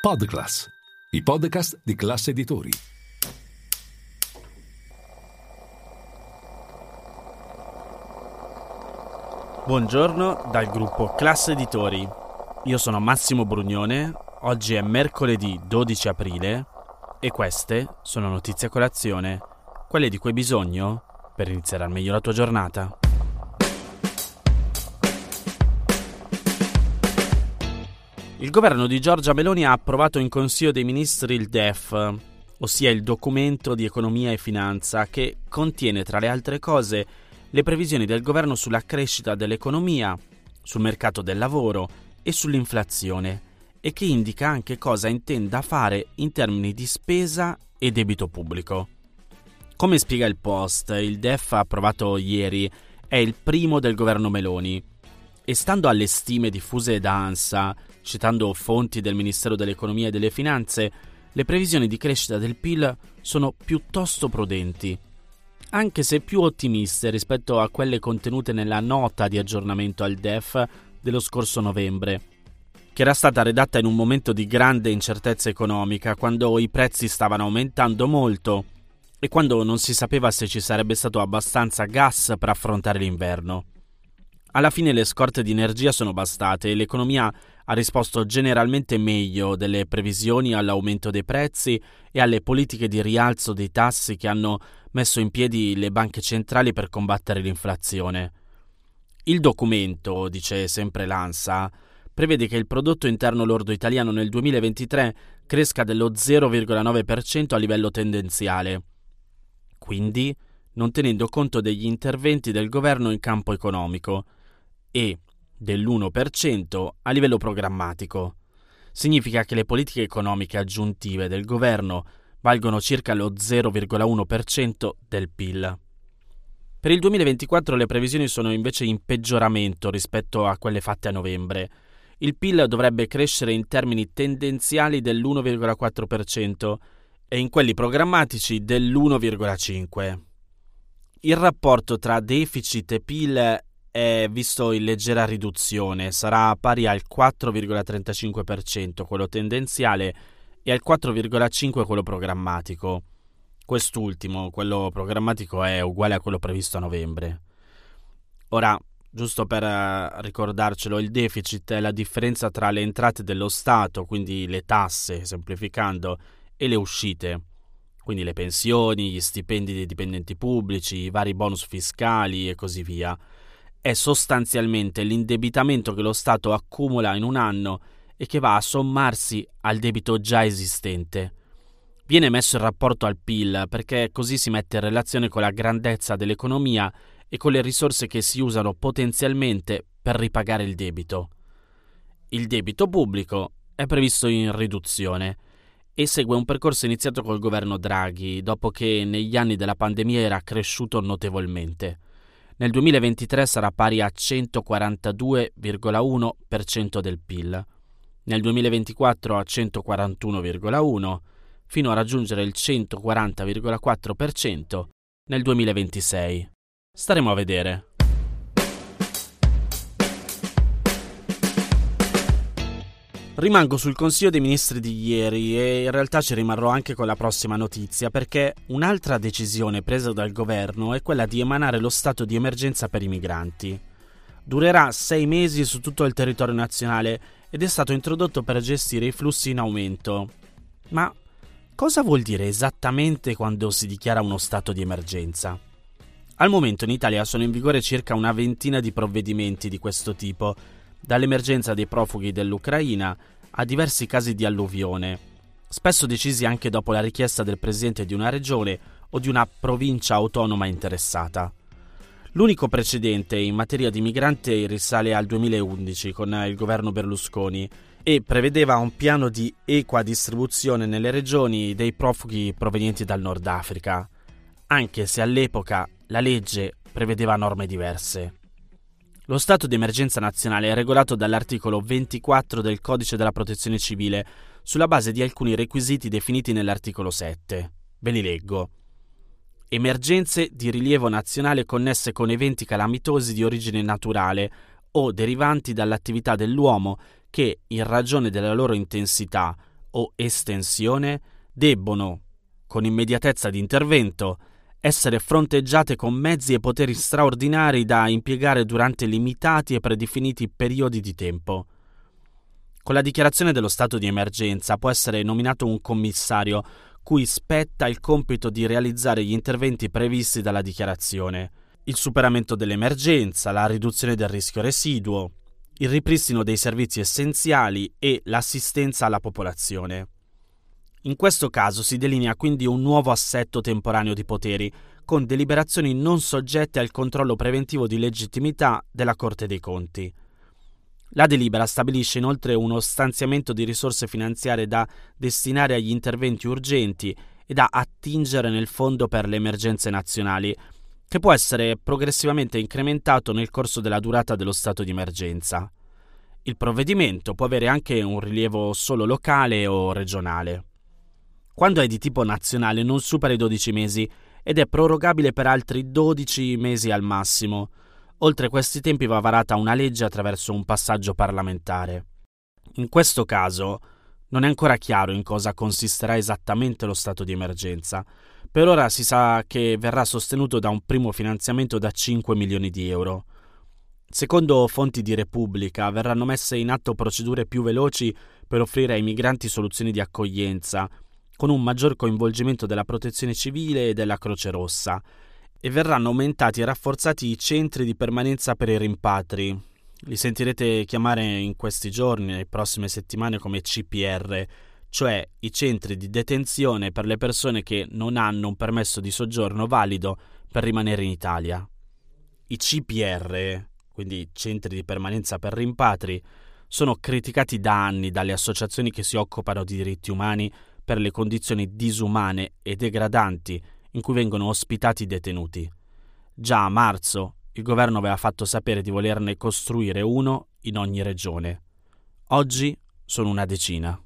Podclass, i podcast di classe editori. Buongiorno dal gruppo Classe Editori. Io sono Massimo Brugnone, oggi è mercoledì 12 aprile e queste sono notizie a colazione, quelle di cui hai bisogno per iniziare al meglio la tua giornata. Il governo di Giorgia Meloni ha approvato in Consiglio dei Ministri il DEF, ossia il documento di economia e finanza che contiene tra le altre cose le previsioni del governo sulla crescita dell'economia, sul mercato del lavoro e sull'inflazione e che indica anche cosa intenda fare in termini di spesa e debito pubblico. Come spiega il Post, il DEF approvato ieri è il primo del governo Meloni e stando alle stime diffuse da ANSA, citando fonti del Ministero dell'Economia e delle Finanze, le previsioni di crescita del PIL sono piuttosto prudenti, anche se più ottimiste rispetto a quelle contenute nella nota di aggiornamento al DEF dello scorso novembre, che era stata redatta in un momento di grande incertezza economica, quando i prezzi stavano aumentando molto e quando non si sapeva se ci sarebbe stato abbastanza gas per affrontare l'inverno. Alla fine le scorte di energia sono bastate e l'economia ha risposto generalmente meglio delle previsioni all'aumento dei prezzi e alle politiche di rialzo dei tassi che hanno messo in piedi le banche centrali per combattere l'inflazione. Il documento, dice sempre l'ANSA, prevede che il prodotto interno lordo italiano nel 2023 cresca dello 0,9% a livello tendenziale. Quindi, non tenendo conto degli interventi del governo in campo economico, e dell'1% a livello programmatico. Significa che le politiche economiche aggiuntive del governo valgono circa lo 0,1% del PIL. Per il 2024 le previsioni sono invece in peggioramento rispetto a quelle fatte a novembre. Il PIL dovrebbe crescere in termini tendenziali dell'1,4% e in quelli programmatici dell'1,5%. Il rapporto tra deficit e PIL è visto in leggera riduzione, sarà pari al 4,35% quello tendenziale e al 4,5% quello programmatico. Quest'ultimo, quello programmatico, è uguale a quello previsto a novembre. Ora, giusto per eh, ricordarcelo, il deficit è la differenza tra le entrate dello Stato, quindi le tasse, semplificando, e le uscite, quindi le pensioni, gli stipendi dei dipendenti pubblici, i vari bonus fiscali e così via è sostanzialmente l'indebitamento che lo Stato accumula in un anno e che va a sommarsi al debito già esistente. Viene messo in rapporto al PIL perché così si mette in relazione con la grandezza dell'economia e con le risorse che si usano potenzialmente per ripagare il debito. Il debito pubblico è previsto in riduzione e segue un percorso iniziato col governo Draghi dopo che negli anni della pandemia era cresciuto notevolmente. Nel 2023 sarà pari a 142,1% del PIL, nel 2024 a 141,1% fino a raggiungere il 140,4% nel 2026. Staremo a vedere. Rimango sul Consiglio dei Ministri di ieri e in realtà ci rimarrò anche con la prossima notizia perché un'altra decisione presa dal governo è quella di emanare lo stato di emergenza per i migranti. Durerà sei mesi su tutto il territorio nazionale ed è stato introdotto per gestire i flussi in aumento. Ma cosa vuol dire esattamente quando si dichiara uno stato di emergenza? Al momento in Italia sono in vigore circa una ventina di provvedimenti di questo tipo dall'emergenza dei profughi dell'Ucraina a diversi casi di alluvione, spesso decisi anche dopo la richiesta del presidente di una regione o di una provincia autonoma interessata. L'unico precedente in materia di migranti risale al 2011 con il governo Berlusconi e prevedeva un piano di equa distribuzione nelle regioni dei profughi provenienti dal Nord Africa, anche se all'epoca la legge prevedeva norme diverse. Lo stato di emergenza nazionale è regolato dall'articolo 24 del Codice della Protezione Civile sulla base di alcuni requisiti definiti nell'articolo 7. Ve li leggo. Emergenze di rilievo nazionale connesse con eventi calamitosi di origine naturale o derivanti dall'attività dell'uomo che, in ragione della loro intensità o estensione debbono, con immediatezza di intervento, essere fronteggiate con mezzi e poteri straordinari da impiegare durante limitati e predefiniti periodi di tempo. Con la dichiarazione dello stato di emergenza può essere nominato un commissario cui spetta il compito di realizzare gli interventi previsti dalla dichiarazione, il superamento dell'emergenza, la riduzione del rischio residuo, il ripristino dei servizi essenziali e l'assistenza alla popolazione. In questo caso si delinea quindi un nuovo assetto temporaneo di poteri, con deliberazioni non soggette al controllo preventivo di legittimità della Corte dei Conti. La delibera stabilisce inoltre uno stanziamento di risorse finanziarie da destinare agli interventi urgenti e da attingere nel Fondo per le emergenze nazionali, che può essere progressivamente incrementato nel corso della durata dello stato di emergenza. Il provvedimento può avere anche un rilievo solo locale o regionale. Quando è di tipo nazionale non supera i 12 mesi ed è prorogabile per altri 12 mesi al massimo. Oltre questi tempi va varata una legge attraverso un passaggio parlamentare. In questo caso non è ancora chiaro in cosa consisterà esattamente lo stato di emergenza. Per ora si sa che verrà sostenuto da un primo finanziamento da 5 milioni di euro. Secondo fonti di Repubblica verranno messe in atto procedure più veloci per offrire ai migranti soluzioni di accoglienza, con un maggior coinvolgimento della protezione civile e della Croce Rossa, e verranno aumentati e rafforzati i centri di permanenza per i rimpatri. Li sentirete chiamare in questi giorni, nelle prossime settimane, come CPR, cioè i centri di detenzione per le persone che non hanno un permesso di soggiorno valido per rimanere in Italia. I CPR, quindi centri di permanenza per rimpatri, sono criticati da anni dalle associazioni che si occupano di diritti umani per le condizioni disumane e degradanti in cui vengono ospitati i detenuti. Già a marzo il governo aveva fatto sapere di volerne costruire uno in ogni regione. Oggi sono una decina.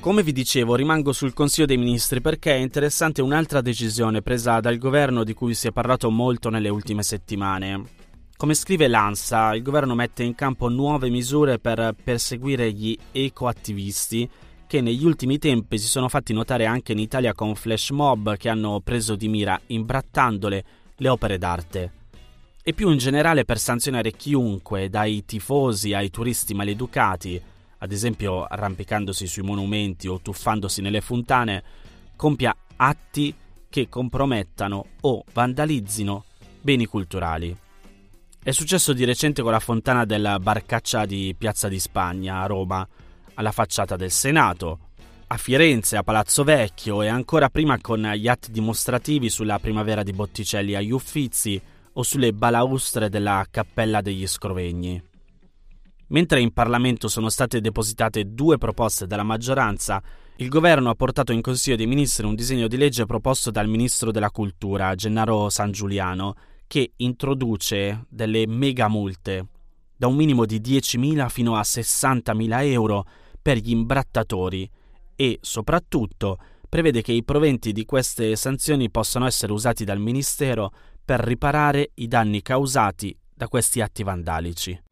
Come vi dicevo, rimango sul Consiglio dei Ministri perché è interessante un'altra decisione presa dal governo di cui si è parlato molto nelle ultime settimane. Come scrive l'ANSA, il governo mette in campo nuove misure per perseguire gli ecoattivisti che negli ultimi tempi si sono fatti notare anche in Italia con flash mob che hanno preso di mira, imbrattandole, le opere d'arte. E più in generale per sanzionare chiunque, dai tifosi ai turisti maleducati, ad esempio arrampicandosi sui monumenti o tuffandosi nelle fontane, compia atti che compromettano o vandalizzino beni culturali. È successo di recente con la fontana della Barcaccia di Piazza di Spagna a Roma, alla facciata del Senato, a Firenze, a Palazzo Vecchio e ancora prima con gli atti dimostrativi sulla primavera di Botticelli agli Uffizi o sulle balaustre della Cappella degli Scrovegni. Mentre in Parlamento sono state depositate due proposte dalla maggioranza, il governo ha portato in Consiglio dei Ministri un disegno di legge proposto dal Ministro della Cultura, Gennaro San Giuliano, che introduce delle mega multe, da un minimo di 10.000 fino a 60.000 euro per gli imbrattatori e, soprattutto, prevede che i proventi di queste sanzioni possano essere usati dal Ministero per riparare i danni causati da questi atti vandalici.